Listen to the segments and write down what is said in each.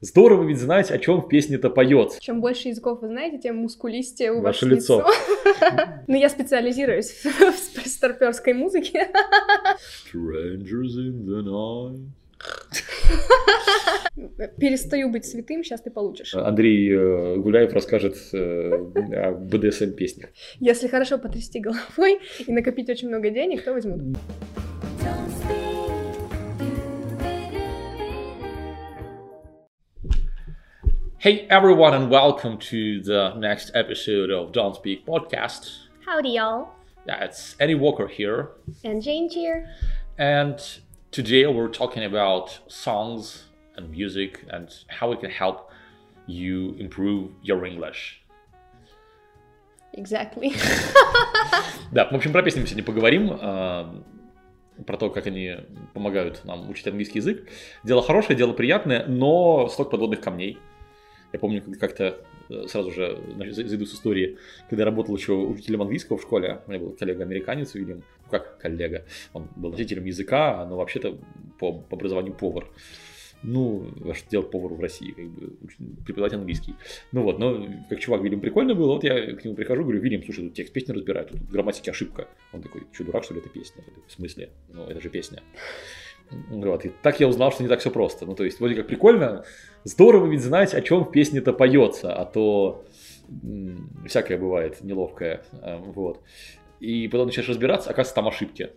Здорово ведь знать, о чем в песне-то поется. Чем больше языков вы знаете, тем мускулистее у Ваше вас лицо. Ну, я специализируюсь в старперской музыке. Strangers in the night. Перестаю быть святым, сейчас ты получишь. Андрей э, Гуляев расскажет э, о БДСМ-песнях. Если хорошо потрясти головой и накопить очень много денег, то возьмут. Hey everyone and welcome to the next episode of Don't Speak podcast. Howdy, y'all. Yeah, it's Eddie Walker here. And Jane here. And today we're talking about songs and music and how it can help you improve your English. Exactly. Да, в общем, про песни мы сегодня поговорим, а, про то, как они помогают нам учить английский язык. Дело хорошее, дело приятное, но столько подводных камней. Я помню, когда как-то э, сразу же зайду с истории, когда я работал еще учителем английского в школе, у меня был коллега-американец, видим, ну как коллега, он был носителем языка, но вообще-то по, по образованию повар. Ну, а что делать повару в России, как бы, преподавать английский. Ну вот, но как чувак, видим, прикольно было, вот я к нему прихожу, говорю, Вильям, слушай, тут текст песни разбирают, тут в грамматике ошибка. Он такой, что, дурак, что ли, это песня? В смысле? Ну, это же песня. Вот, и так я узнал, что не так все просто. Ну, то есть, вроде как прикольно, здорово ведь знать, о чем в песне-то поется, а то всякое бывает неловкое. а, Вот. И потом начинаешь разбираться, оказывается, там ошибки.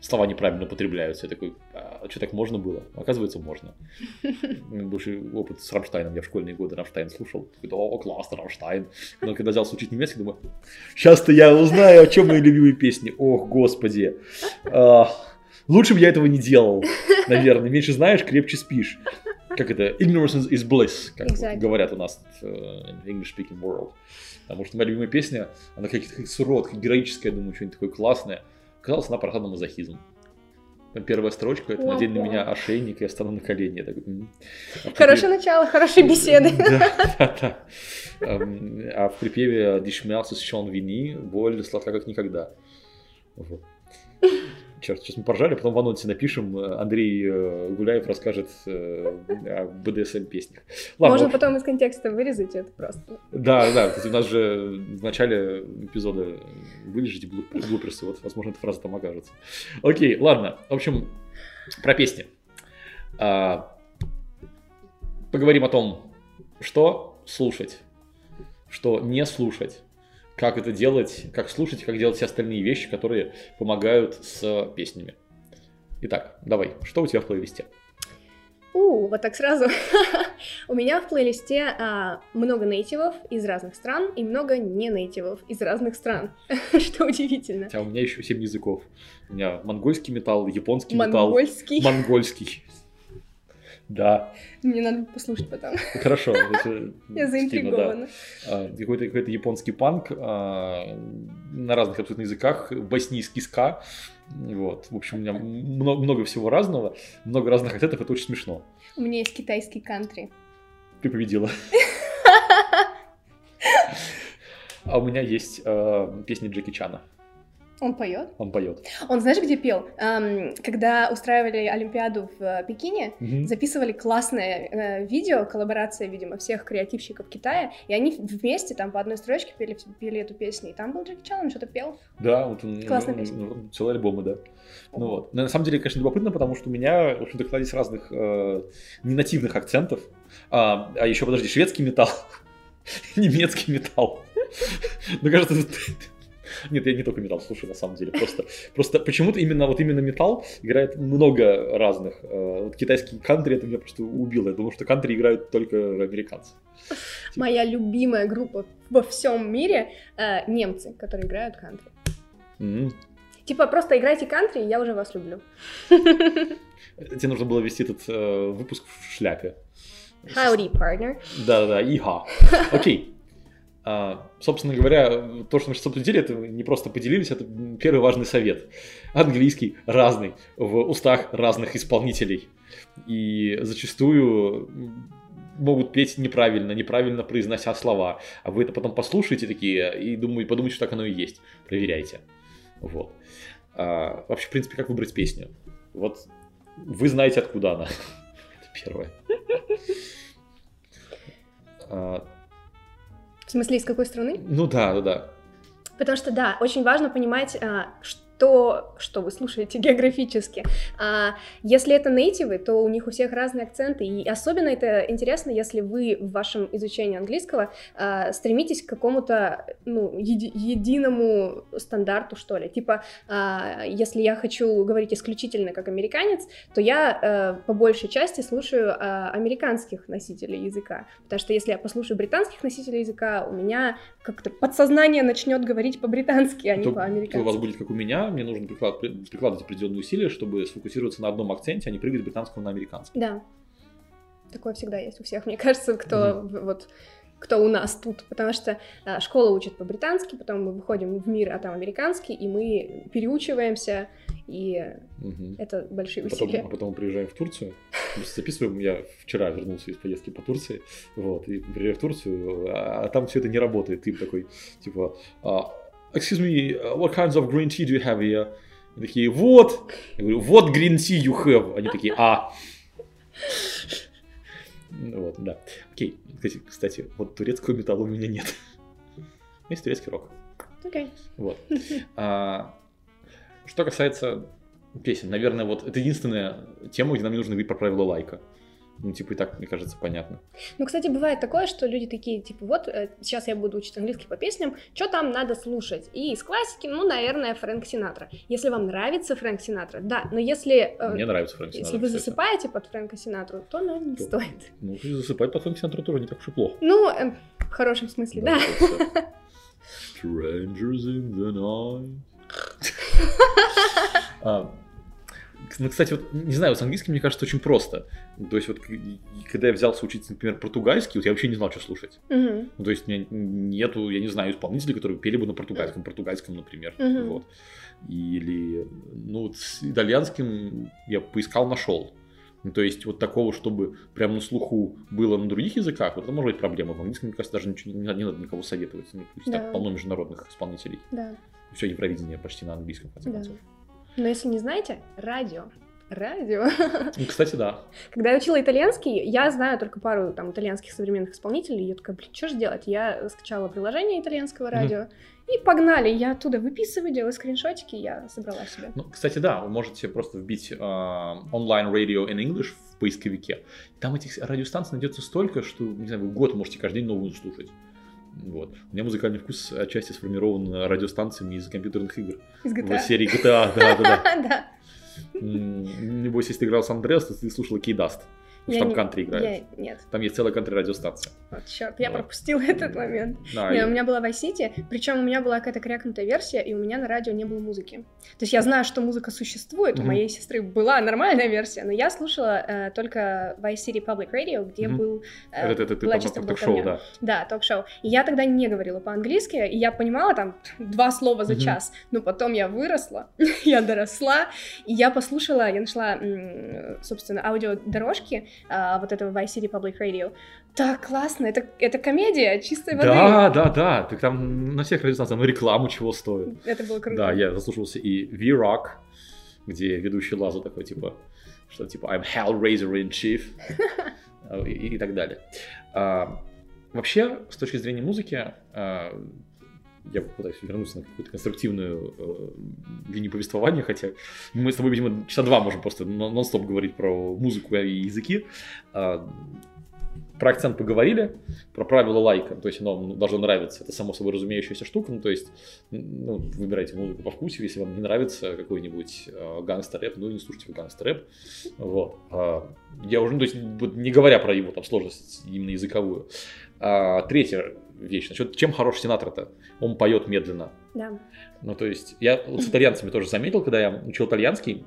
Слова неправильно употребляются. Я такой, а что так можно было? Оказывается, можно. Бывший опыт с Рамштайном. Я в школьные годы Рамштайн слушал. Такой, о, классно, Рамштайн. Но когда взялся учить немецкий, думаю, сейчас-то я узнаю, о чем мои любимые песни. Ох, господи. А, Лучше бы я этого не делал, наверное. Меньше знаешь, крепче спишь. Как это? Ignorance is bliss, как вот Exactly. говорят у нас в э, English speaking world. Потому что моя любимая песня, она какая-то как сурод, героическая, думаю, что-нибудь такое классное. Оказалось, она про мазохизм. Там первая строчка, это надень на меня ошейник, и я стану на колени. Я такой, «М». А в Хорошее начало, хорошие беседы. да, да, да. Эм, А в припеве «Die Schmerz ist schon wie nie», боль сладка как никогда. Вот. Черт, сейчас мы поржали, потом в анонсе напишем, э, Андрей э, Гуляев расскажет э, о БДСМ-песнях. Ладно, Можно потом из контекста вырезать это просто. Да, да, у нас же в начале эпизода вырежете блуперсы, вот, возможно, эта фраза там окажется. Окей, ладно, в общем, про песни. А, поговорим о том, что слушать, что не слушать, как это делать, как слушать, как делать все остальные вещи, которые помогают с песнями. Итак, давай, что у тебя в плейлисте? У, вот так сразу. У меня в плейлисте а, много нейтивов из разных стран и много не нейтивов из разных стран, что удивительно. Хотя у меня еще 7 языков. У меня монгольский металл, японский металл, Монгольский. монгольский. Да, Мне надо послушать потом. хорошо. Я заинтригована. А, Какой-то японский панк а, на разных абсолютно языках, боснийский ска. Вот. В общем, у меня много, много всего разного, много разных акцентов, это очень смешно. У меня есть китайский кантри. Ты победила. А у меня есть а, песни Джеки Чана. Он поет. Он поет. Он знаешь, где пел? Эм, когда устраивали Олимпиаду в э, Пекине, Мгм. записывали классное э, видео, коллаборация, видимо, всех креативщиков Китая, и они вместе там по одной строчке пели, пели эту песню, и там был Джеки Чан, он что-то пел. Да, вот он, Классная ну, песня. ну, целые альбомы, да. Ну вот. Но на самом деле, конечно, любопытно, потому что у меня, в общем-то, кладезь разных э, ненативных акцентов. А, а еще, подожди, шведский металл, немецкий металл. Мне кажется, нет, я не только металл слушаю, на самом деле. Просто, просто почему-то именно вот именно металл играет много разных. Э, Вот китайский кантри это меня просто убило. Я думал, что кантри играют только американцы. Моя любимая группа во всем мире э, немцы, которые играют кантри. М. Типа, просто играйте кантри, я уже вас люблю. Тебе нужно было вести этот э, выпуск в шляпе. Howdy, partner. Да-да-да, иха. Окей. А, собственно говоря, то, что мы сейчас обсудили, это не просто поделились, это первый важный совет. Английский разный, в устах разных исполнителей. И зачастую могут петь неправильно, неправильно произнося слова. А вы это потом послушаете такие и думаете, подумаете, что так оно и есть. Проверяйте. Вот. А, вообще, в принципе, как выбрать песню? Вот вы знаете, откуда она. Это первое. А, В смысле, из какой страны? ну да, да, да. Потому что, да, очень важно понимать, а, что, вы слушаете географически. А, если это нейтивы, то у них у всех разные акценты, и особенно это интересно, если вы в вашем изучении английского а, стремитесь к какому-то ну, еди- единому стандарту, что ли. Типа, а, если я хочу говорить исключительно как американец, то я а, по большей части слушаю а, американских носителей языка. Потому что если я послушаю британских носителей языка, у меня как-то подсознание начнет говорить по-британски, а не То- то по-американски. у вас будет как у меня, мне нужно приклад- прикладывать определенные усилия, чтобы сфокусироваться на одном акценте, а не прыгать британского на американский. Да. Такое всегда есть у всех, мне кажется, кто в- вот кто у нас тут, потому что а, школа учит по-британски, потом мы выходим в мир, а там американский, и мы переучиваемся, и Мгм. это большие Потом, усилия. а потом мы приезжаем в Турцию. Записываем, я вчера вернулся из поездки по Турции, вот, и приезжаю в Турцию, а, а там все это не работает. Ты такой, типа, а, excuse me, uh, what kinds of green tea do you have here? Они такие, вот. Я говорю, what green tea you have? Они такие, а. Ну Вот, да. Окей, кстати, кстати, вот турецкого металла у меня нет. Есть турецкий рок. Окей. Вот. А, что касается песен, наверное, вот это единственная тема, где нам не нужно говорить про правила лайка. Ну, типа, и так, мне кажется, понятно. Ну, кстати, бывает такое, что люди такие, типа, вот, э, сейчас я буду учить английский по песням, что там надо слушать? И из классики, ну, наверное, Фрэнк Синатра. Если вам нравится Фрэнк Синатра, да, но если... э, Мне нравится Фрэнк Если Синатра, вы кстати. засыпаете под Фрэнка Синатру, то, наверное, не То- стоит. Ну, засыпать под Фрэнк Синатра тоже не так уж и плохо. Ну, э, в хорошем смысле, да. всё. Strangers in the night. Ну, кстати, вот, не знаю, вот с английским, мне кажется, очень просто. То есть, вот, когда я взялся учить, например, португальский, вот я вообще не знал, что слушать. Ну, то есть, у меня нету, я не знаю, исполнителей, которые пели бы на португальском, португальском, например. Мгм. Вот. Или, ну, вот с итальянским я поискал, нашел. Ну, то есть, вот такого, чтобы прям на слуху было на других языках, вот это может быть проблема. В английском, мне кажется, даже ничего не, надо- не надо никого советовать. Ну, Да. там полно международных исполнителей. Да. Все Евровидение почти на английском, в конце Да. концов. Но если не знаете, радио. Радио. Ну, кстати, да. Когда я учила итальянский, я знаю только пару там итальянских современных исполнителей. И я такая, блин, что же делать? Я скачала приложение итальянского радио. И погнали. Я оттуда выписываю, делаю скриншотики, я собрала себе. Ну, кстати, да, вы можете просто вбить онлайн radio in English в поисковике. Там этих радиостанций найдется столько, что, не знаю, вы год можете каждый день новую слушать. Вот. У меня музыкальный вкус отчасти сформирован радиостанциями из компьютерных игр. Из В GTA. серии GTA, да, да, да. Небось, если ты играл с Андреас, то ты слушала Кейдаст. Что там не- кантри играет. я- Нет, Там есть целая кантри радиостанция. вот черт, я Вот. пропустила этот момент. Да, Не, и- у меня была Vice City, причем у меня была какая-то крякнутая версия, и у меня на радио не было музыки. То есть я знаю, что музыка существует, у Мгм. моей сестры была нормальная версия, но я слушала э, только Vice City Public Radio, где Мгм. был... э, Это, это ты там ток-шоу, да. Да, ток-шоу. И я тогда не говорила по-английски, и я понимала там два слова за Мгм. час. Но потом я выросла, я доросла, и я послушала, я нашла, собственно, аудиодорожки а, вот этого Vice City Public Radio. Так классно, это, это комедия чистой воды. Да, да, да. Так там на всех радиостанциях, ну реклама чего стоит. Это было круто. Да, я заслушался и V-Rock, где ведущий Лазу такой, типа, что типа I'm Hellraiser in Chief и, и так далее. А, вообще, с точки зрения музыки, а, я пытаюсь вернуться на какую-то конструктивную э, линию повествования, хотя мы с тобой, видимо, часа два можем просто нон- нон-стоп говорить про музыку и языки. А, про акцент поговорили, про правила лайка, то есть оно должно нравиться, это само собой разумеющаяся штука, ну то есть ну, выбирайте музыку по вкусу, если вам не нравится какой-нибудь э, гангстер-рэп, ну не слушайте гангстер-рэп, вот. А, я уже, ну, то есть не говоря про его там сложность именно языковую. А, третья вещь, насчет чем хорош Синатра-то, он поет медленно, Да. ну, то есть, я вот с итальянцами тоже заметил, когда я учил итальянский,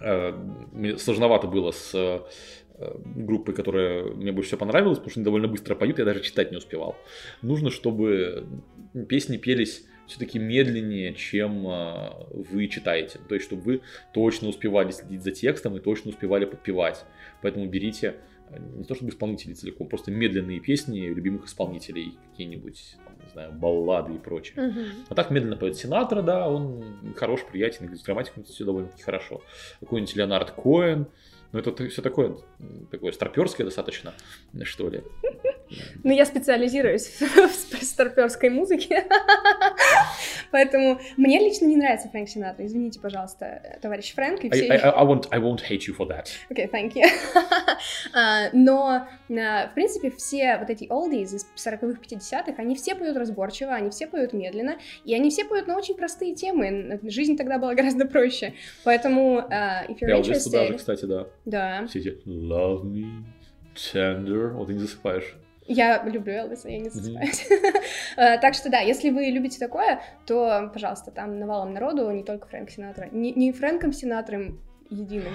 э, мне сложновато было с э, группой, которая мне больше всего понравилась, потому что они довольно быстро поют, я даже читать не успевал. Нужно, чтобы песни пелись все-таки медленнее, чем э, вы читаете. То есть, чтобы вы точно успевали следить за текстом и точно успевали подпевать. Поэтому берите э, не то чтобы исполнителей целиком, просто медленные песни любимых исполнителей, какие-нибудь, там, не знаю, баллады и прочее. Мгм. А так медленно поет Синатра, да, он хорош, приятен, с грамматикой все довольно-таки хорошо. Какой-нибудь Леонард Коэн, ну это все такое, такое старперское достаточно, что ли. Ну, я специализируюсь в старперской музыке, поэтому мне лично не нравится Фрэнк Синатра. Извините, пожалуйста, товарищ Фрэнк. И все I, I, I, won't, I won't hate you for that. Okay, thank you. uh, но, uh, в принципе, все вот эти oldies из 40-х, 50-х, они все поют разборчиво, они все поют медленно, и они все поют на очень простые темы. Жизнь тогда была гораздо проще. Поэтому, uh, if you're interested... туда же, кстати, да. Да. Все эти love me, tender, вот ты не засыпаешь. Я люблю Элвиса, я не засыпаюсь. Mm-hmm. так что да, если вы любите такое, то, пожалуйста, там навалом народу, не только Фрэнк Синатра. Не, не Фрэнком Синатром единым.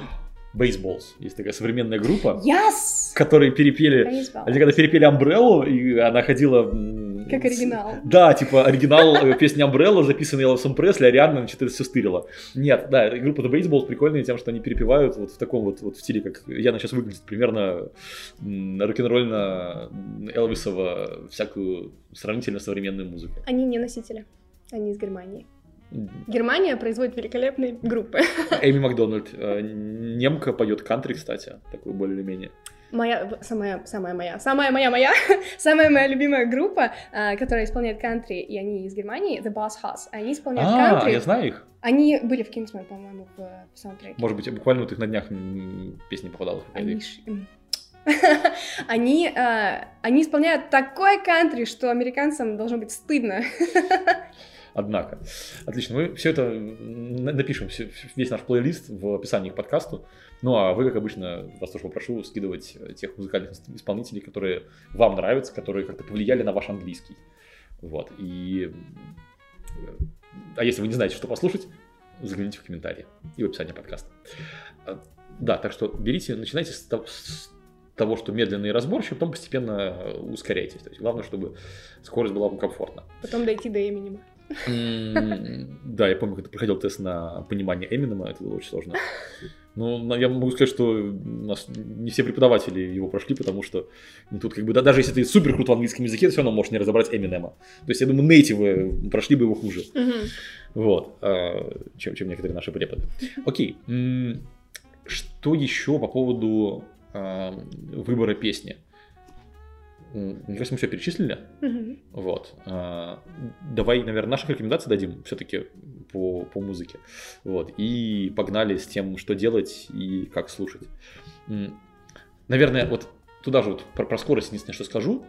Baseball's. Есть такая современная группа, yes! которые перепели... Baseball. Они когда перепели Umbrella, и она ходила... Как оригинал. Да, типа оригинал э, песни Umbrella, записанный Элвисом Пресли, Ариадна, значит, это все стырила. Нет, да, группа The Baseball прикольная тем, что они перепевают вот в таком вот, вот в стиле, как Яна сейчас выглядит, примерно рок-н-ролльно Элвисово, всякую сравнительно современную музыку. Они не носители, они из Германии. Германия производит великолепные группы. Эми Макдональд. Э, немка поет кантри, кстати, такой более-менее. Моя, самая, самая моя, самая моя моя, самая моя любимая группа, э, которая исполняет кантри, и они из Германии, The Boss House. Они исполняют а, кантри. я знаю их. Они были в Kingsman, по-моему, в, в саундтреке. Может быть, буквально вот их на днях песни попадала. Они, они, э, они исполняют такой кантри, что американцам должно быть стыдно. Однако. Отлично. Мы все это напишем, весь наш плейлист в описании к подкасту. Ну а вы, как обычно, вас тоже попрошу скидывать тех музыкальных исполнителей, которые вам нравятся, которые как-то повлияли на ваш английский. Вот. И... А если вы не знаете, что послушать, загляните в комментарии и в описании подкаста. А, да, так что берите, начинайте с того, что медленно и разборчиво, потом постепенно ускоряйтесь. То есть главное, чтобы скорость была вам комфортна. Потом дойти до Эминема. Да, я помню, когда проходил тест на понимание Эминема, это было очень сложно. Ну, я могу сказать, что у нас не все преподаватели его прошли, потому что ну, тут как бы, да, даже если ты супер крут в английском языке, ты все равно можешь не разобрать Эминема. То есть, я думаю, нейтивы прошли бы его хуже. Вот, а, чем, чем некоторые наши преподы. Окей, что еще по поводу а, выбора песни? Мне кажется, мы все перечислили. Mm-hmm. Вот. А, давай, наверное, наших рекомендаций дадим все-таки по, по музыке. Вот. И погнали с тем, что делать и как слушать. Наверное, вот туда же вот про, про скорость единственное, что скажу.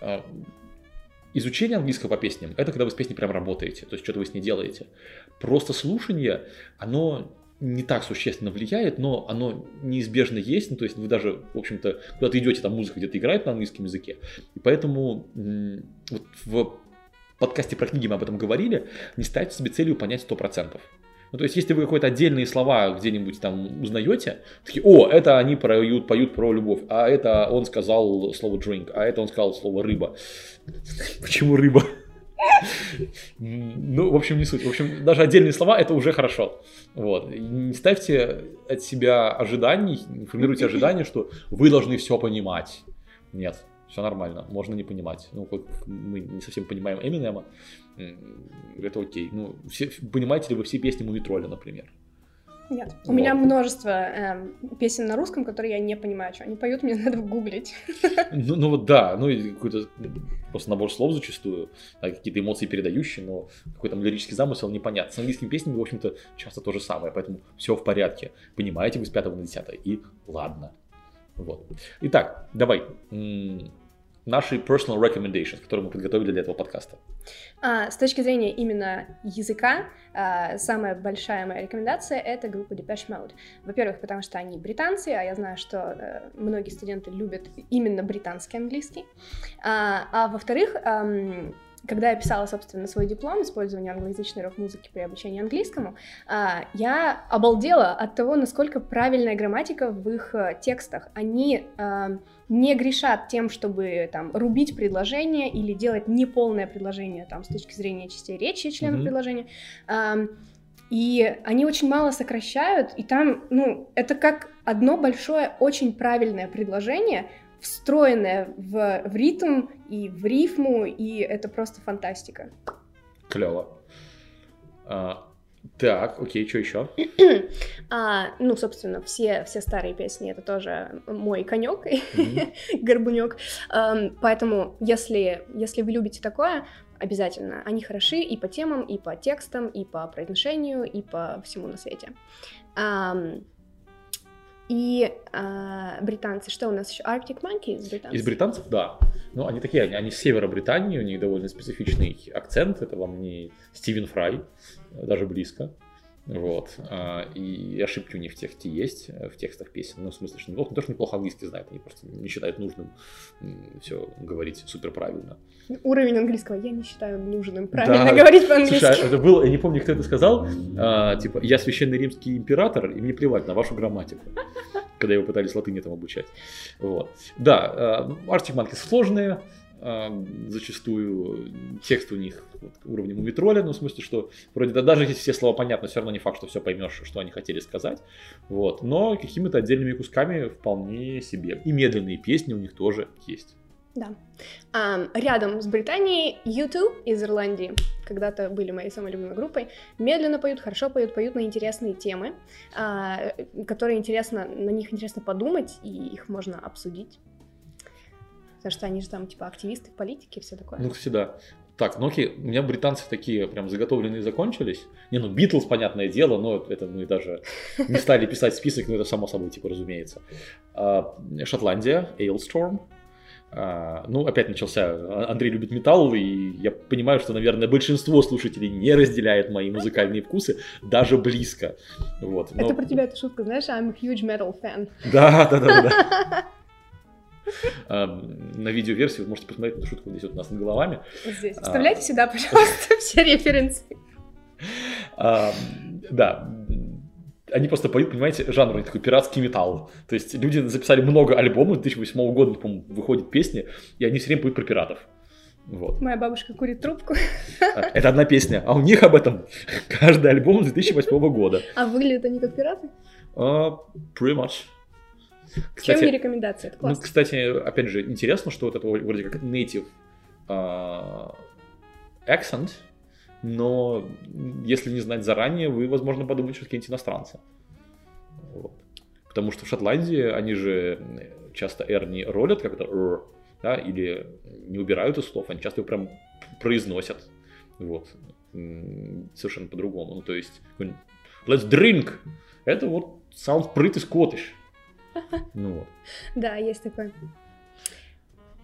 А, изучение английского по песням – это когда вы с песней прям работаете, то есть что-то вы с ней делаете. Просто слушание, оно не так существенно влияет, но оно неизбежно есть. Ну, то есть вы даже, в общем-то, куда-то идете, там музыка где-то играет на английском языке. И поэтому вот в подкасте про книги мы об этом говорили, не ставьте себе целью понять 100%. Ну, то есть, если вы какие-то отдельные слова где-нибудь там узнаете, такие, о, это они поют, поют про любовь, а это он сказал слово drink, а это он сказал слово рыба. Почему рыба? Ну, в общем, не суть. В общем, даже отдельные слова это уже хорошо. Вот. Не ставьте от себя ожиданий, формируйте ожидания, что вы должны все понимать. Нет, все нормально, можно не понимать. Ну, как мы не совсем понимаем Эминема, это окей. Ну, все, понимаете ли вы все песни Мумитроля, например? Нет. У вот. меня множество эм, песен на русском, которые я не понимаю, что они поют, мне надо гуглить. Ну, ну вот да, ну и какой-то просто набор слов зачастую, да, какие-то эмоции передающие, но какой-то лирический замысел непонятно. С английскими песнями, в общем-то, часто то же самое, поэтому все в порядке. Понимаете вы с 5 на 10 и ладно. Вот. Итак, давай наши personal recommendations, которые мы подготовили для этого подкаста? А, с точки зрения именно языка, а, самая большая моя рекомендация — это группа Depeche Mode. Во-первых, потому что они британцы, а я знаю, что а, многие студенты любят именно британский английский. А, а во-вторых, а, когда я писала, собственно, свой диплом использования англоязычной рок-музыки при обучении английскому, а, я обалдела от того, насколько правильная грамматика в их э, текстах. Они не грешат тем, чтобы там рубить предложение или делать неполное предложение там с точки зрения частей речи членов mm-hmm. предложения. И они очень мало сокращают, и там, ну, это как одно большое, очень правильное предложение, встроенное в, в ритм и в рифму, и это просто фантастика. Клево. А, Так, окей, что еще? а, ну, собственно, все, все старые песни это тоже мой конек, mm-hmm. горбунек. Um, поэтому, если, если вы любите такое, обязательно. Они хороши и по темам, и по текстам, и по произношению, и по всему на свете. Um, и а, британцы, что у нас еще? Arctic Monkeys из британцев? Из британцев, да. Ну, они такие, они, они с севера Британии, у них довольно специфичный акцент, это вам не Стивен Фрай, даже близко. Вот. А, и ошибки у них в тексте есть, э, в текстах песен. Ну, в смысле, что неплохо, не то, что неплохо английский знают, они просто не считают нужным все говорить супер правильно. Уровень английского я не считаю нужным правильно да. говорить по-английски. Слушай, а это был, я не помню, кто это сказал, а, типа, я священный римский император, и мне плевать на вашу грамматику когда его пытались латыни там обучать. Вот. Да, Arctic Monkeys сложные, зачастую текст у них вот, уровнем у Метроля, ну, в смысле, что вроде да, даже если все слова понятны, все равно не факт, что все поймешь, что они хотели сказать, вот, но какими-то отдельными кусками вполне себе. И медленные песни у них тоже есть. Да. А, рядом с Британией YouTube из Ирландии, когда-то были моей самой любимой группой, медленно поют, хорошо поют, поют на интересные темы, а, которые интересно, на них интересно подумать, и их можно обсудить. Потому что они же там, типа, активисты, политики и все такое. Ну, всегда. Так, ну окей, у меня британцы такие прям заготовленные закончились. Не, ну Битлз, понятное дело, но это мы даже не стали писать список, но это само собой, типа, разумеется. А, Шотландия, Ailstorm. А, ну, опять начался. Андрей любит металл, и я понимаю, что, наверное, большинство слушателей не разделяет мои музыкальные вкусы, даже близко. Вот, но... Это про тебя эта шутка, знаешь, I'm a huge metal fan. Да, да, да, да. на видеоверсии вы можете посмотреть эту шутку здесь вот у нас над головами. Здесь. А, Вставляйте сюда, пожалуйста, все референсы. Да, они просто поют, понимаете, жанр такой пиратский металл. То есть люди записали много альбомов, 2008 года, по-моему, выходит песни, и они все время поют про пиратов. Вот. Моя бабушка курит трубку. А, это одна песня, а у них об этом каждый альбом 2008 года. А выглядят они как пираты? Uh, pretty much. Кстати, Чем не рекомендация? Это ну, классно. Ну, кстати, опять же, интересно, что вот это вроде как native uh, accent, но если не знать заранее, вы, возможно, подумаете, что какие-нибудь иностранцы. Вот. Потому что в Шотландии они же часто R не ролят, как это R, да, или не убирают из слов, они часто его прям произносят. Вот. Совершенно по-другому. Ну, то есть, let's drink. Это вот sounds pretty Scottish. Ну вот. Да, есть такой.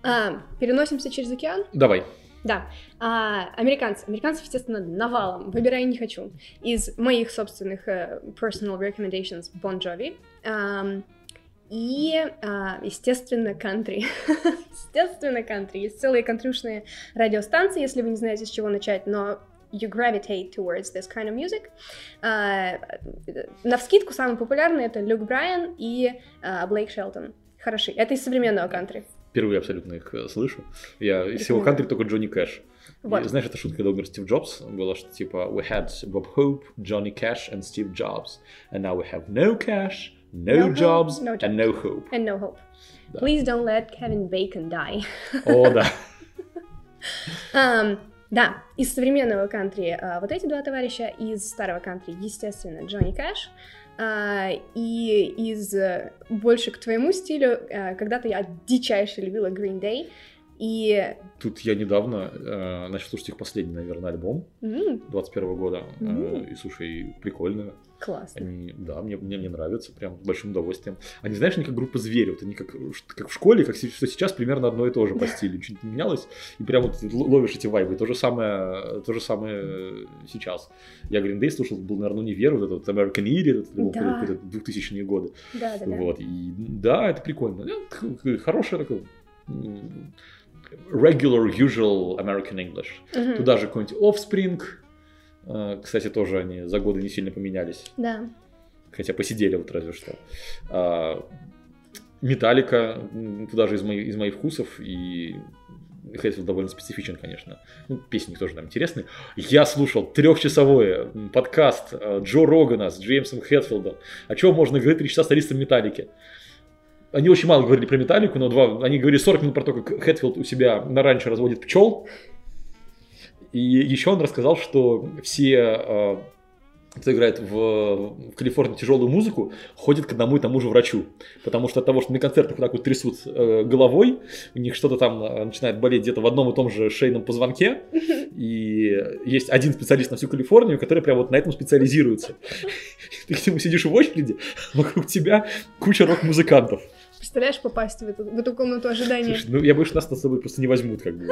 А, переносимся через океан? Давай. Да. А, американцы. Американцев, естественно, навалом. Выбираю не хочу. Из моих собственных uh, personal recommendations Bon Jovi. Um, и, uh, естественно, кантри. естественно, кантри. Есть целые контрюшные радиостанции, если вы не знаете, с чего начать, но you gravitate towards this kind of music. Uh, на вскидку самый популярный это Люк Брайан и uh, Блейк Шелтон. Хороши. Это из современного кантри. Впервые абсолютно их э, слышу. Я из всего кантри только Джонни Кэш. Вот. И, знаешь, эта шутка, когда умер Стив Джобс, было, что типа we had Bob Hope, Johnny Cash and Steve Jobs, and now we have no cash, no, no jobs, hope, no and no hope. And no hope. Да. Please don't let Kevin Bacon die. О, да. um, Да, из современного кантри а, вот эти два товарища, из старого кантри, естественно, Джонни Кэш, а, и из э, больше к твоему стилю, а, когда-то я дичайше любила Green Day, и... Тут я недавно э, начал слушать их последний, наверное, альбом mm. 21 года. Mm. Э, и слушай, прикольно. Классно. Они, да, мне, мне, мне нравятся, прям с большим удовольствием. Они, знаешь, они как группа звери, вот они как, как в школе, как что сейчас примерно одно и то же по стилю. Чуть не менялось, и прям вот ловишь эти вайбы. То же самое, то же самое сейчас. Я Green Day слушал, был, наверное, универ, вот этот American Idiot, это да. 2000-е годы. Да, да, да. Вот, и да, это прикольно. Хорошая такая regular, usual American English. Mm-hmm. Туда же какой-нибудь Offspring. Э, кстати, тоже они за годы не сильно поменялись. Да. Хотя посидели вот разве что. А, Металлика, туда же из, моих, из моих вкусов, и Хэтфилд довольно специфичен, конечно. Ну, песни тоже нам интересны. Я слушал трехчасовой подкаст э, Джо Рогана с Джеймсом Хэтфилдом. О чем можно говорить три часа солистом Металлики? Они очень мало говорили про металлику, но два, они говорили 40 минут про то, как Хэтфилд у себя на раньше разводит пчел. И еще он рассказал, что все э, кто играет в, в Калифорнии тяжелую музыку, ходит к одному и тому же врачу. Потому что от того, что на концертах вот так вот трясут э, головой, у них что-то там э, начинает болеть где-то в одном и том же шейном позвонке. И есть один специалист на всю Калифорнию, который прям вот на этом специализируется. Ты к нему сидишь в очереди, вокруг тебя куча рок-музыкантов. Представляешь, попасть в эту, в эту комнату ожидания? Слушай, ну я боюсь, нас с собой просто не возьмут, как бы.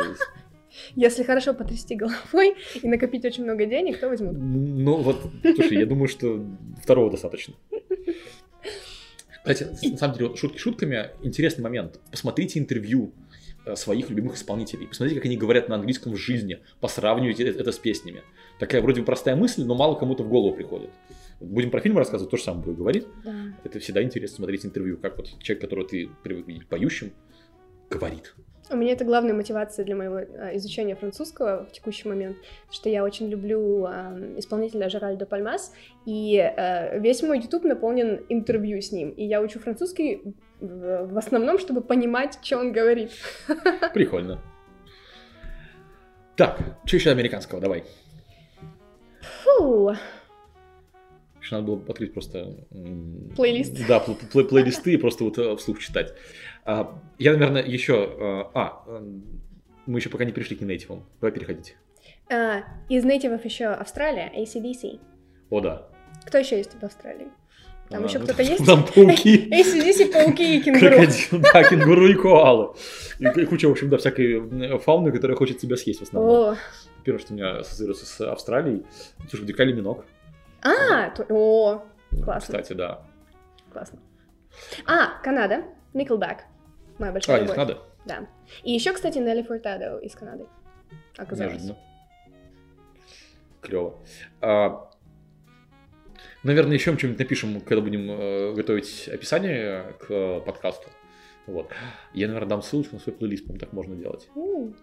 Если хорошо потрясти головой и накопить очень много денег, то возьмут. Ну вот, слушай, я думаю, что второго достаточно. Кстати, на самом деле, шутки шутками, интересный момент. Посмотрите интервью э, своих любимых исполнителей. Посмотрите, как они говорят на английском в жизни. Посравнивайте это с песнями. Такая вроде бы простая мысль, но мало кому-то в голову приходит. Будем про фильмы рассказывать, то же самое буду говорить. Да. Это всегда интересно смотреть интервью, как вот человек, которого ты привык видеть поющим, говорит. У меня это главная мотивация для моего а, изучения французского в текущий момент, что я очень люблю э, исполнителя Жеральда Пальмас, и э, весь мой YouTube наполнен интервью с ним, и я учу французский в, в основном, чтобы понимать, что он говорит. Прикольно. Так, что еще американского, давай. Фу. Еще надо было открыть просто... Плейлист. Да, плей плейлисты и просто вот э, вслух читать. А, я, наверное, еще... Э, а, мы еще пока не пришли к нейтивам. Давай переходите. Uh, из нейтивов еще Австралия, ACDC. О, да. Кто еще есть в Австралии? Там а, еще кто-то есть? Там пауки. ACDC, пауки и кенгуру. Крокодил, да, кенгуру и коалы. И куча, в общем, да, всякой фауны, которая хочет тебя съесть в основном. О. Первое, что у меня ассоциируется с Австралией, слушай, где Кали Минок. А, то... о, классно. Кстати, да. Классно. А, Канада, Nickelback. Моя большая а, любовь. из Канады? Да. И еще, кстати, Нелли Фуртадо из Канады. Оказалось. Неожиданно. Клево. А, наверное, еще чем-нибудь напишем, когда будем э, готовить описание к э, подкасту. Вот. Я, наверное, дам ссылочку на свой плейлист, по так можно делать. Mm.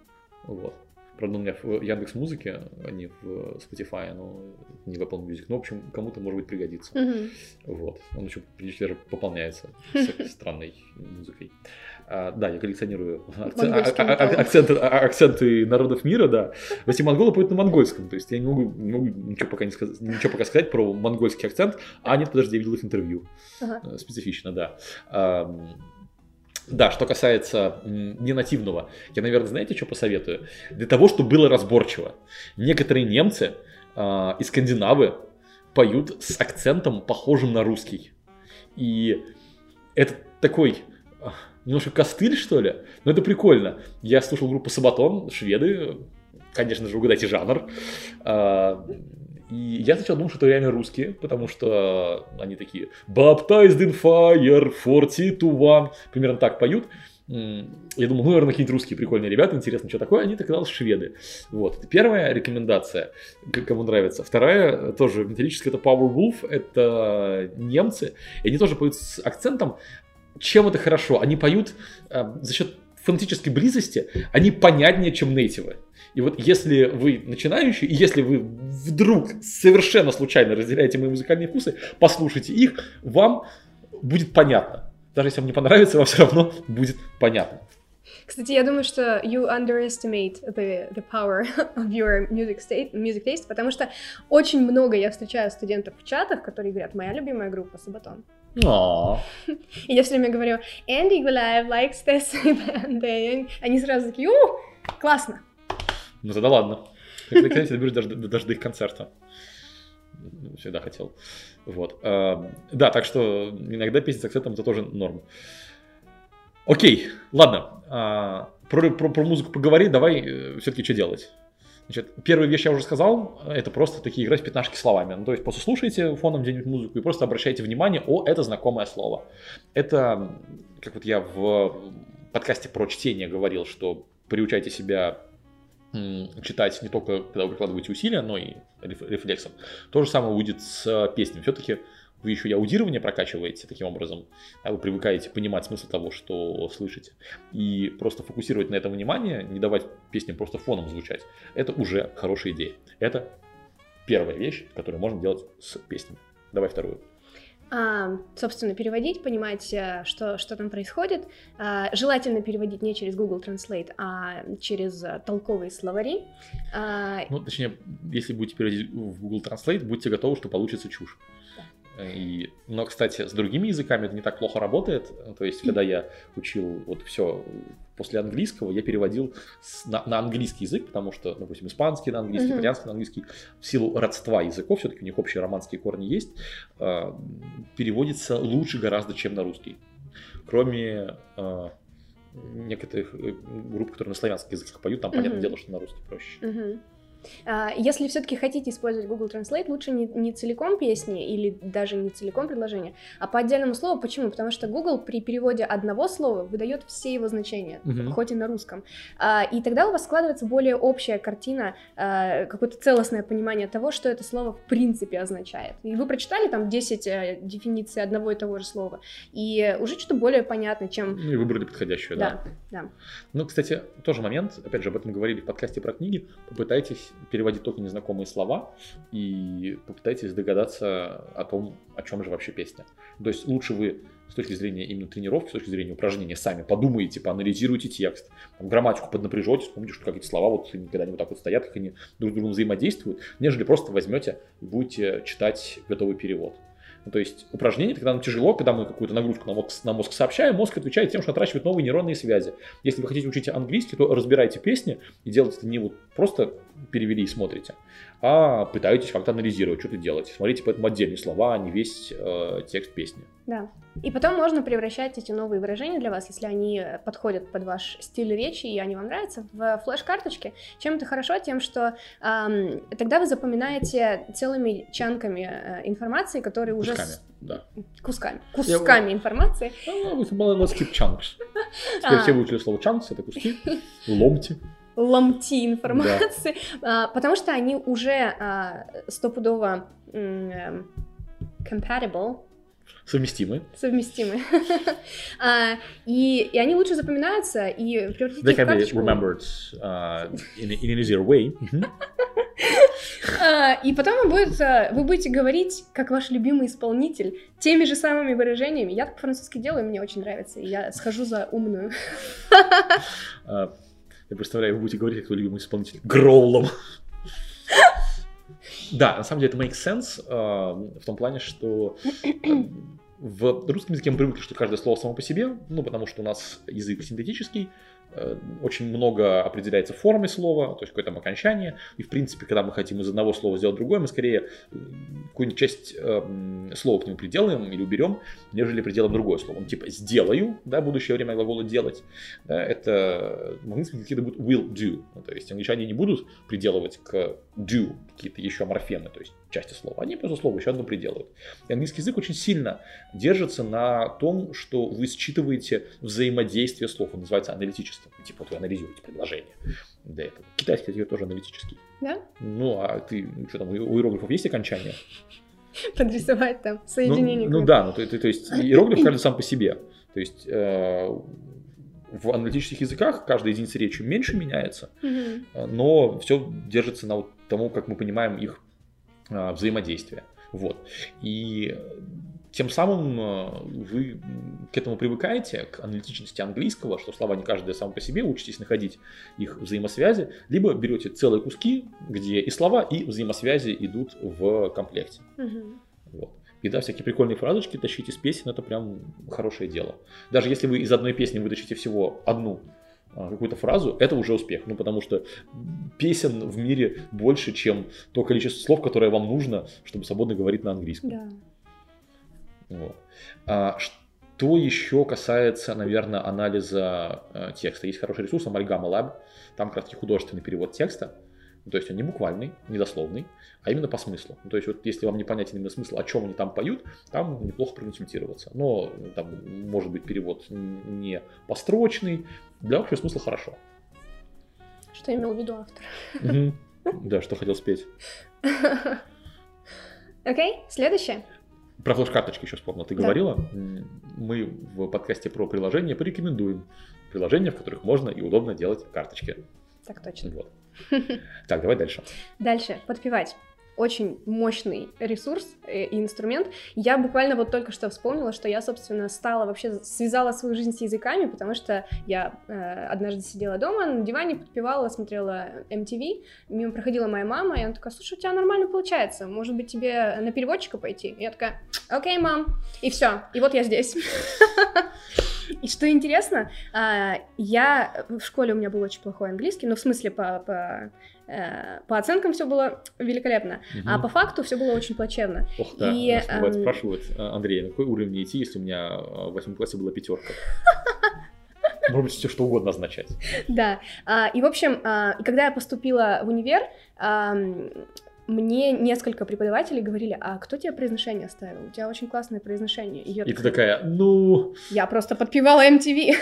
Вот. Правда, у меня в Яндекс Музыке, а не в Spotify, но не в Apple Music. Но, в общем, кому-то, может быть, пригодится. Mm-hmm. Вот. Он еще даже пополняется странной музыкой. А, да, я коллекционирую акцент, а, а, акценты, акценты народов мира, да. Но эти монголы поют на монгольском, то есть я не могу, не могу ничего, пока не сказать, ничего пока сказать про монгольский акцент. А нет, подожди, я видел их интервью. Ага. Специфично, да. Да, что касается ненативного, я, наверное, знаете, что посоветую? Для того, чтобы было разборчиво. Некоторые немцы э, и скандинавы поют с акцентом, похожим на русский. И это такой немножко костыль, что ли, но это прикольно. Я слушал группу Сабатон, шведы, конечно же, угадайте жанр. Э, и я сначала думал, что это реально русские, потому что они такие Baptized in Fire, 40 to One, примерно так поют. Я думал, ну, наверное, какие-нибудь русские прикольные ребята, интересно, что такое. Они, так оказалось, шведы. Вот. Это первая рекомендация, кому нравится. Вторая, тоже металлическая, это Power Wolf, это немцы. И они тоже поют с акцентом. Чем это хорошо? Они поют э, за счет фонетической близости, они понятнее, чем нейтивы. И вот если вы начинающий, и если вы вдруг совершенно случайно разделяете мои музыкальные вкусы, послушайте их, вам будет понятно. Даже если вам не понравится, вам все равно будет понятно. Кстати, я думаю, что you underestimate the, the power of your music, state, music taste, потому что очень много я встречаю студентов в чатах, которые говорят, моя любимая группа Сабатон. И я все время говорю, Andy Gulaev likes this band. И они сразу такие, у, классно. Ну тогда ладно. Я, кстати, доберусь даже, даже до их концерта. Всегда хотел. Вот. А, да, так что иногда песни с акцентом это тоже норм. Окей, ладно. А, про, про, про музыку поговори, давай э, все-таки что делать. Значит, первая вещь я уже сказал, это просто такие играть в пятнашки словами. Ну, то есть просто слушайте фоном где-нибудь музыку и просто обращайте внимание, о, это знакомое слово. Это, как вот я в подкасте про чтение говорил, что приучайте себя читать не только когда вы прикладываете усилия, но и рефлексом. То же самое будет с песнями. Все-таки вы еще и аудирование прокачиваете таким образом, а вы привыкаете понимать смысл того, что слышите. И просто фокусировать на этом внимание, не давать песням просто фоном звучать, это уже хорошая идея. Это первая вещь, которую можно делать с песнями. Давай вторую. А, собственно, переводить, понимать, э, что, что там происходит. А, желательно переводить не через Google Translate, а через э, толковые словари. А, ну, точнее, если будете переводить в Google Translate, будьте готовы, что получится чушь. И, но, кстати, с другими языками это не так плохо работает. То есть, когда я учил вот все после английского, я переводил с, на, на английский язык, потому что, допустим, испанский на английский, итальянский на английский, в силу родства языков, все-таки у них общие романские корни есть, э, переводится лучше гораздо, чем на русский. Кроме э, некоторых групп, которые на славянских языках поют, там, mm-hmm. понятное дело, что на русский проще. Mm-hmm. А, если все-таки хотите использовать Google Translate, лучше не, не целиком песни или даже не целиком предложение, а по отдельному слову. Почему? Потому что Google при переводе одного слова выдает все его значения, uh-huh. хоть и на русском. А, и тогда у вас складывается более общая картина, а, какое-то целостное понимание того, что это слово в принципе означает. И вы прочитали там 10 э, дефиниций одного и того же слова, и уже что-то более понятно, чем... Ну и выбрали подходящую, да. Да, да. Ну, кстати, тоже момент, опять же, об этом говорили в подкасте про книги, попытайтесь переводить только незнакомые слова и попытайтесь догадаться о том, о чем же вообще песня. То есть лучше вы с точки зрения именно тренировки, с точки зрения упражнения сами подумаете, поанализируйте текст, там, грамматику поднапряжете, вспомните, что как эти слова вот когда они вот так вот стоят, как они друг с другом взаимодействуют, нежели просто возьмете и будете читать готовый перевод. Ну, то есть упражнение, когда нам тяжело, когда мы какую-то нагрузку на мозг, на мозг сообщаем, мозг отвечает тем, что отращивает новые нейронные связи. Если вы хотите учить английский, то разбирайте песни и делайте это не вот просто перевели и смотрите, а пытаетесь как-то анализировать, что ты делаете. Смотрите поэтому отдельные слова, а не весь э, текст песни. Да. И потом можно превращать эти новые выражения для вас, если они подходят под ваш стиль речи и они вам нравятся, в флеш-карточки. Чем это хорошо? Тем, что эм, тогда вы запоминаете целыми чанками э, информации, которые уже... Кусками, с... да. Кусками. Кусками Я... информации. Ну, let's keep chunks. Теперь а. все выучили слово chunks, это куски, ломти ломти информации, да. а, потому что они уже а, стопудово м- compatible, Совместимы. Совместимы. а, и, и они лучше запоминаются и превратить They их в карточку. They can be remembered uh, in, in an easier way. а, и потом вы, будет, вы будете говорить, как ваш любимый исполнитель, теми же самыми выражениями. Я так по-французски делаю, мне очень нравится. И я схожу за умную. uh, я представляю, вы будете говорить, как любимый исполнитель, гроулом. Да, на самом деле это makes sense э, в том плане, что э, в русском языке мы привыкли, что каждое слово само по себе, ну, потому что у нас язык синтетический, очень много определяется формой слова, то есть какое-то окончание. И, в принципе, когда мы хотим из одного слова сделать другое, мы скорее э, какую-нибудь часть э, слова к нему приделаем или уберем, нежели приделаем другое слово. Ну, типа «сделаю», да, будущее время глагола «делать». Да, это в английском языке это будет «will do». Ну, то есть англичане не будут приделывать к «do» какие-то еще морфемы, то есть части слова. Они просто слово еще одно приделывают. И английский язык очень сильно держится на том, что вы считываете взаимодействие слов. Он называется аналитическим. Типа вот вы анализируете предложение. Для этого. Китайский язык тоже аналитический. Да? Ну, а ты, ну, что там, у иероглифов есть окончание? Подрисовать там соединение. Ну, ну да, ну то, то, то есть иероглиф каждый сам по себе. То есть э, в аналитических языках каждая единица речи меньше меняется, mm-hmm. но все держится на вот тому, как мы понимаем их а, взаимодействия. Вот. И тем самым а, вы к этому привыкаете, к аналитичности английского, что слова не каждая сам по себе, учитесь находить их взаимосвязи, либо берете целые куски, где и слова, и взаимосвязи идут в комплекте. Угу. Вот. И да, всякие прикольные фразочки тащить из песен, это прям хорошее дело. Даже если вы из одной песни вытащите всего одну а, какую-то фразу, это уже успех. Ну, потому что песен в мире больше, чем то количество слов, которое вам нужно, чтобы свободно говорить на английском. Да. Вот. А, что еще касается, наверное, анализа э, текста? Есть хороший ресурс Amalgama Lab. Там как раз художественный перевод текста. То есть он не буквальный, не дословный, а именно по смыслу. То есть вот если вам непонятен именно смысл, о чем они там поют, там неплохо проконсультироваться. Но там может быть перевод не построчный, для общего смысла хорошо. Что имел в виду автор? Да, что хотел спеть. Окей, следующее. Про флеш-карточки еще вспомнил. Ты говорила, мы в подкасте про приложения порекомендуем приложения, в которых можно и удобно делать карточки. Так точно. Вот. Так, давай дальше. Дальше, подпевать. Очень мощный ресурс и инструмент. Я буквально вот только что вспомнила, что я, собственно, стала вообще связала свою жизнь с языками, потому что я э, однажды сидела дома, на диване подпевала, смотрела MTV, мимо проходила моя мама, и она такая, слушай, у тебя нормально получается, может быть, тебе на переводчика пойти? И я такая, окей, мам, и все, и вот я здесь. И что интересно, а, я в школе у меня был очень плохой английский, ну в смысле по, по Э, по оценкам все было великолепно, угу. а по факту все было очень плачевно. Ох, да, и, нас бывает эм... спрашивают, «А, Андрей, на какой уровень идти, если у меня в восьмом классе была пятерка? Может все что угодно означать. Да. А, и, в общем, а, когда я поступила в универ, мне несколько преподавателей говорили, а кто тебе произношение ставил? У тебя очень классное произношение. И, и такая, ты такая, ну... Я просто подпевала MTV.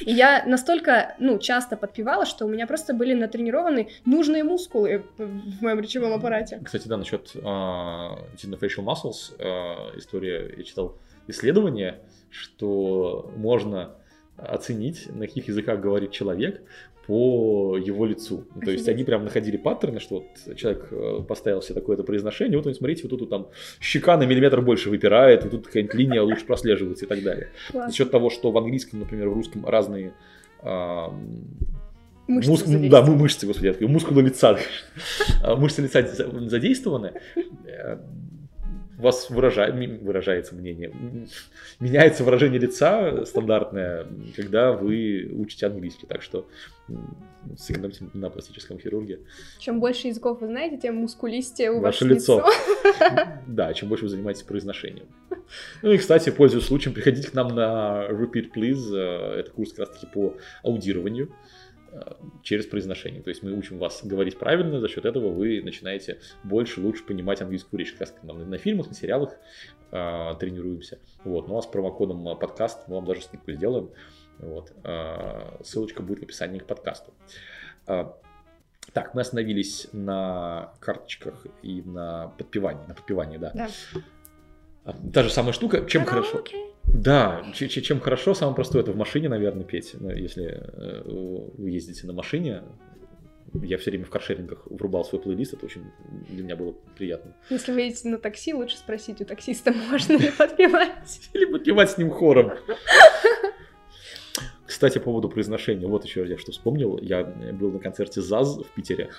и я настолько, ну, часто подпевала, что у меня просто были натренированы нужные мускулы в моем речевом аппарате. Кстати, да, насчет uh, facial muscles uh, история, я читал исследование, что можно оценить, на каких языках говорит человек по его лицу. То есть они прям находили паттерны, что вот человек э, поставил себе такое-то произношение, вот смотрите, вот тут там щека на миллиметр больше выпирает, вот тут какая-нибудь линия лучше прослеживается и так далее. Класс. За счет того, что в английском, например, в русском разные а, Мышцы, Муск... да, мышцы, господи, я мускулы лица, а, мышцы лица задействованы, э, у вас выражает, выражается мнение, меняется выражение лица стандартное, когда вы учите английский. Так что сэкономьте на пластическом хирурге. Чем больше языков вы знаете, тем мускулистее у ваше лицо. Да, чем больше вы занимаетесь произношением. Ну и, кстати, пользуясь случаем, приходите к нам на Repeat Please. Э, это курс как раз таки по аудированию через произношение. То есть мы учим вас говорить правильно, за счет этого вы начинаете больше, лучше понимать английскую речь. Как раз нам на фильмах, на сериалах э, тренируемся. Вот. Ну а с промокодом подкаст мы вам даже скидку сделаем. Вот. Э, ссылочка будет в описании к подкасту. Так, мы остановились на карточках и на подпевании. На подпевании, да. да. Та же самая штука. Чем хорошо? Да, чем хорошо, самое простое, это в машине, наверное, петь. Но если э, вы ездите на машине, я все время в каршерингах врубал свой плейлист, это очень для меня было приятно. Если вы едете на такси, лучше спросить у таксиста, можно ли подпевать. Или подпевать с ним хором. Кстати, по поводу произношения, вот еще я что вспомнил. Я был на концерте ЗАЗ в Питере.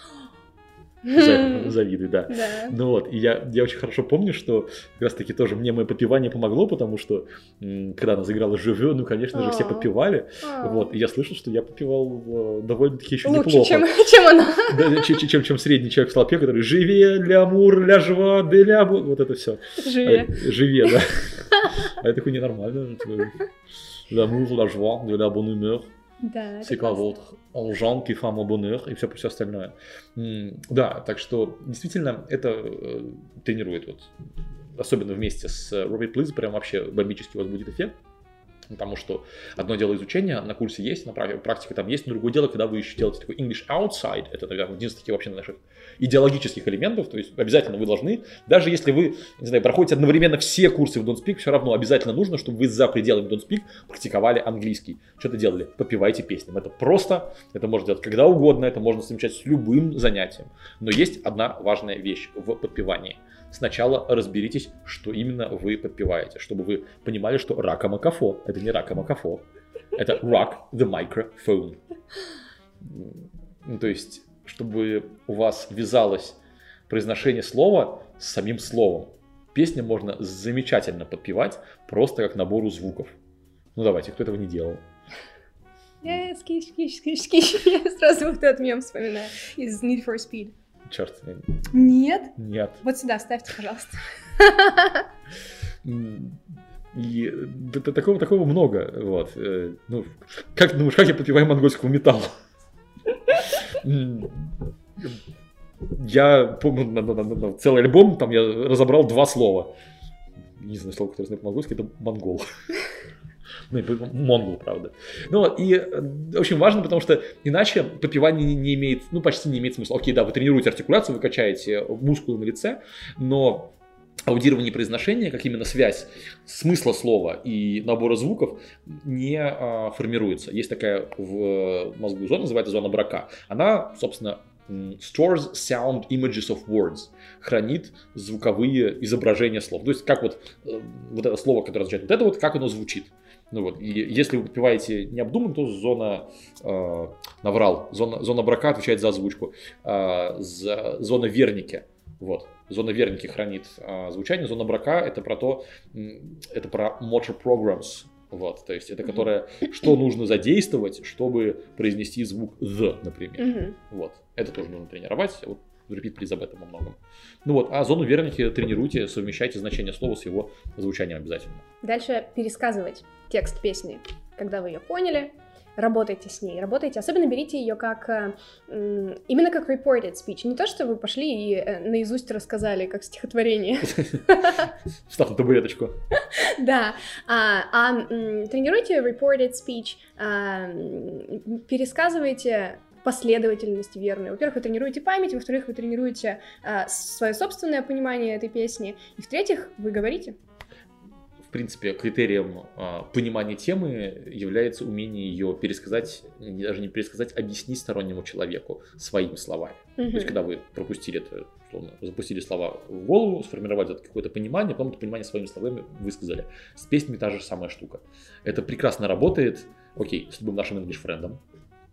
завидуй, да. да. Ну вот, и я, я очень хорошо помню, что как раз таки тоже мне мое подпевание помогло, потому что когда она заиграла «Живе», ну, конечно же, все подпевали. Вот, и я слышал, что я подпевал э, довольно-таки еще Лучше, неплохо. чем, чем она. Да, чем, чем, средний человек в толпе, который «Живе, лямур, ля жва, де ля вот это все. Живе. А, живе, да. А я такой ненормально. L'amour, la joie, de la bonne humeur. Да, quoi votre argent qui bonheur и все, все остальное. Да, так что действительно это э, тренирует вот особенно вместе с Робби Плиз, прям вообще бомбический у вас будет эффект. Потому что одно дело изучение на курсе есть, на практике там есть, но другое дело, когда вы еще делаете такой English outside, это, наверное, один из таких вообще наших идеологических элементов, то есть обязательно вы должны, даже если вы, не знаю, проходите одновременно все курсы в Don't Speak, все равно обязательно нужно, чтобы вы за пределами Don't Speak практиковали английский. Что-то делали, попивайте песням. Это просто, это можно делать когда угодно, это можно совмещать с любым занятием. Но есть одна важная вещь в подпевании. Сначала разберитесь, что именно вы подпеваете, чтобы вы понимали, что рака макафо это не рака макафо, это rock the microphone. Ну, то есть чтобы у вас вязалось произношение слова с самим словом. Песню можно замечательно подпевать, просто как набору звуков. Ну давайте, кто этого не делал? Я скиш, скиш, скиш. Я сразу вот этот мем вспоминаю из Need for Speed. Черт. Нет? Нет. Вот сюда ставьте, пожалуйста. И такого, такого много. Вот. Э, ну, как думаешь, как я подпеваю монгольского металла? Я помню, целый альбом, там я разобрал два слова. Не знаю, слово, которое знаю по-монгольски, это монгол. Ну, монгол, правда. Ну, и э, очень важно, потому что иначе подпевание не, имеет, ну, почти не имеет смысла. Окей, да, вы тренируете артикуляцию, вы качаете мускулы на лице, но аудирование произношения, как именно связь смысла слова и набора звуков не а, формируется. Есть такая в мозгу зона, называется зона брака. Она, собственно, stores sound images of words, хранит звуковые изображения слов. То есть как вот, э, вот это слово, которое означает вот это вот, как оно звучит. Ну вот, и если вы подпеваете необдуманно, то зона, э, наврал, зона, зона брака отвечает за озвучку, э, за, зона верники, вот, зона верники хранит э, звучание, зона брака это про то, это про motor programs, вот, то есть это которое, что нужно задействовать, чтобы произнести звук the, например. Вот, это тоже нужно тренировать. Вот Repeat Please об этом во многом. Ну вот, а зону верники тренируйте, совмещайте значение слова с его звучанием обязательно. Дальше пересказывать текст песни, когда вы ее поняли, работайте с ней, работайте, особенно берите ее как э, именно как reported speech, не то, что вы пошли и э, наизусть рассказали как стихотворение. Встав на табуреточку. Да, а, а тренируйте reported speech, а, пересказывайте последовательность верную. Во-первых, вы тренируете память, во-вторых, вы тренируете а, свое собственное понимание этой песни, и в-третьих, вы говорите принципе, критерием э, понимания темы является умение ее пересказать, даже не пересказать, объяснить стороннему человеку своими словами. Mm-hmm. То есть, когда вы пропустили это, условно, запустили слова в голову, сформировали это какое-то понимание, потом это понимание своими словами высказали. С песнями та же самая штука. Это прекрасно работает, окей, с любым нашим инглиш-френдом,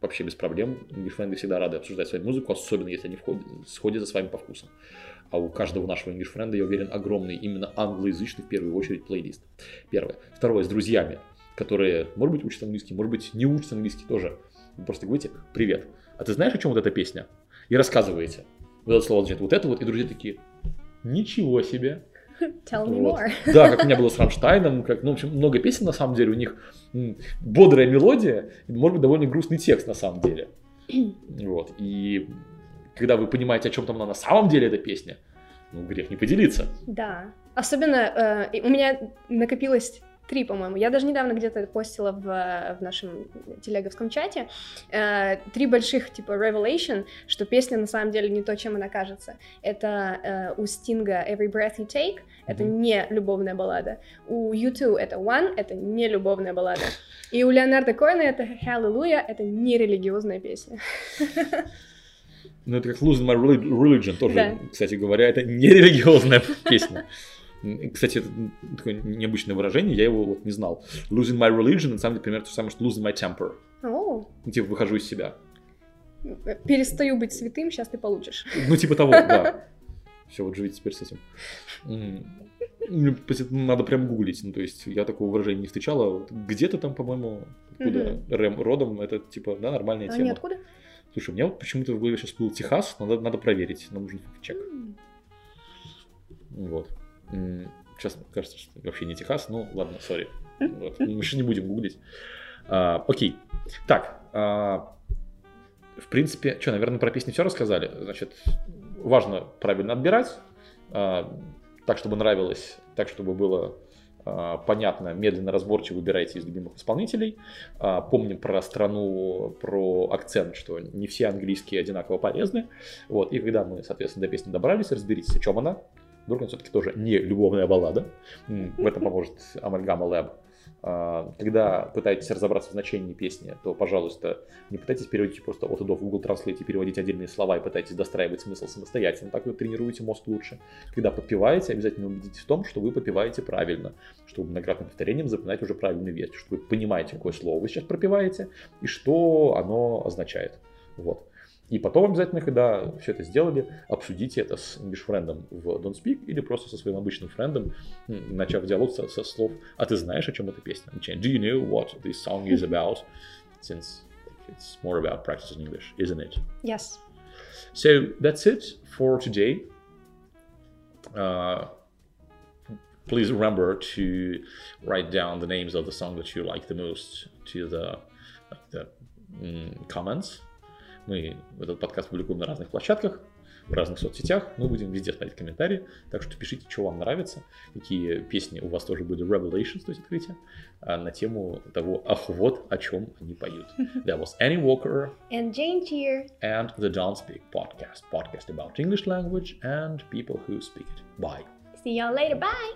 вообще без проблем. Инглиш-френды всегда рады обсуждать свою музыку, особенно если они входят, сходят за своим по вкусам а у каждого нашего English френда, я уверен, огромный именно англоязычный в первую очередь плейлист. Первое. Второе, с друзьями, которые, может быть, учат английский, может быть, не учат английский тоже. Вы просто говорите «Привет, а ты знаешь, о чем вот эта песня?» И рассказываете. Вот это слово значит вот это вот, и друзья такие «Ничего себе!» Tell me вот. more. Да, как у меня было с Рамштайном, как, ну, в общем, много песен, на самом деле, у них бодрая мелодия, и, может быть, довольно грустный текст, на самом деле. Вот, и когда вы понимаете, о чем там она на самом деле эта песня, ну, грех не поделиться. Да. Особенно э, у меня накопилось три, по-моему. Я даже недавно где-то постила в, в нашем телеговском чате э, три больших, типа, revelation, что песня на самом деле не то, чем она кажется. Это э, у Стинга Every Breath You Take, это mm-hmm. не любовная баллада. У U2 это One, это не любовная баллада. И у Леонарда Коэна это Hallelujah, это не религиозная песня. Ну, это как Losing My Religion тоже, да. кстати говоря, это не религиозная песня. Кстати, это такое необычное выражение, я его вот не знал. Losing my religion, на самом деле, примерно то же самое, что losing my temper. Oh. Типа, выхожу из себя. Перестаю быть святым, сейчас ты получишь. Ну, типа того, да. Все, вот живите теперь с этим. Надо прям гуглить. Ну, то есть, я такого выражения не встречала. Где-то там, по-моему, откуда Рэм родом, это, типа, да, нормальная тема. А не откуда? Слушай, у меня вот почему-то в голове сейчас был Техас, надо, надо проверить, нам нужен чек. Mm. Вот. Сейчас кажется, что вообще не Техас, ну ладно, сори. Мы же не будем гуглить. А, окей. Так, а, в принципе, что, наверное, про песни все рассказали. Значит, важно правильно отбирать, а, так, чтобы нравилось, так, чтобы было понятно, медленно, разборчиво выбирайте из любимых исполнителей. Помним про страну, про акцент, что не все английские одинаково полезны. Вот. И когда мы, соответственно, до песни добрались, разберитесь, о чем она. Вдруг все-таки тоже не любовная баллада. В этом поможет Амальгама. А, когда пытаетесь разобраться в значении песни, то, пожалуйста, не пытайтесь переводить просто от и до в Google Translate и переводить отдельные слова и пытайтесь достраивать смысл самостоятельно. Так вы тренируете мозг лучше. Когда подпеваете, обязательно убедитесь в том, что вы подпеваете правильно, чтобы многократным повторением запоминать уже правильный вещь, что вы понимаете, какое слово вы сейчас пропиваете и что оно означает. Вот. И потом обязательно, когда все это сделали, обсудите это с English френдом в Don't Speak или просто со своим обычным френдом, начав диалог со, со слов «А ты знаешь, о чем эта песня?» Do you know what this song is about? Since it's more about practicing English, isn't it? Yes. So that's it for today. Uh, please remember to write down the names of the song that you like the most to the, like the mm, comments мы этот подкаст публикуем на разных площадках, в разных соцсетях. Мы будем везде ставить комментарии. Так что пишите, что вам нравится, какие песни у вас тоже были revelations, то есть открытия, а, на тему того, ах вот о чем они поют. That was Annie Walker and Jane Cheer and the Don't Speak podcast. Podcast about English language and people who speak it. Bye. See y'all later. Bye.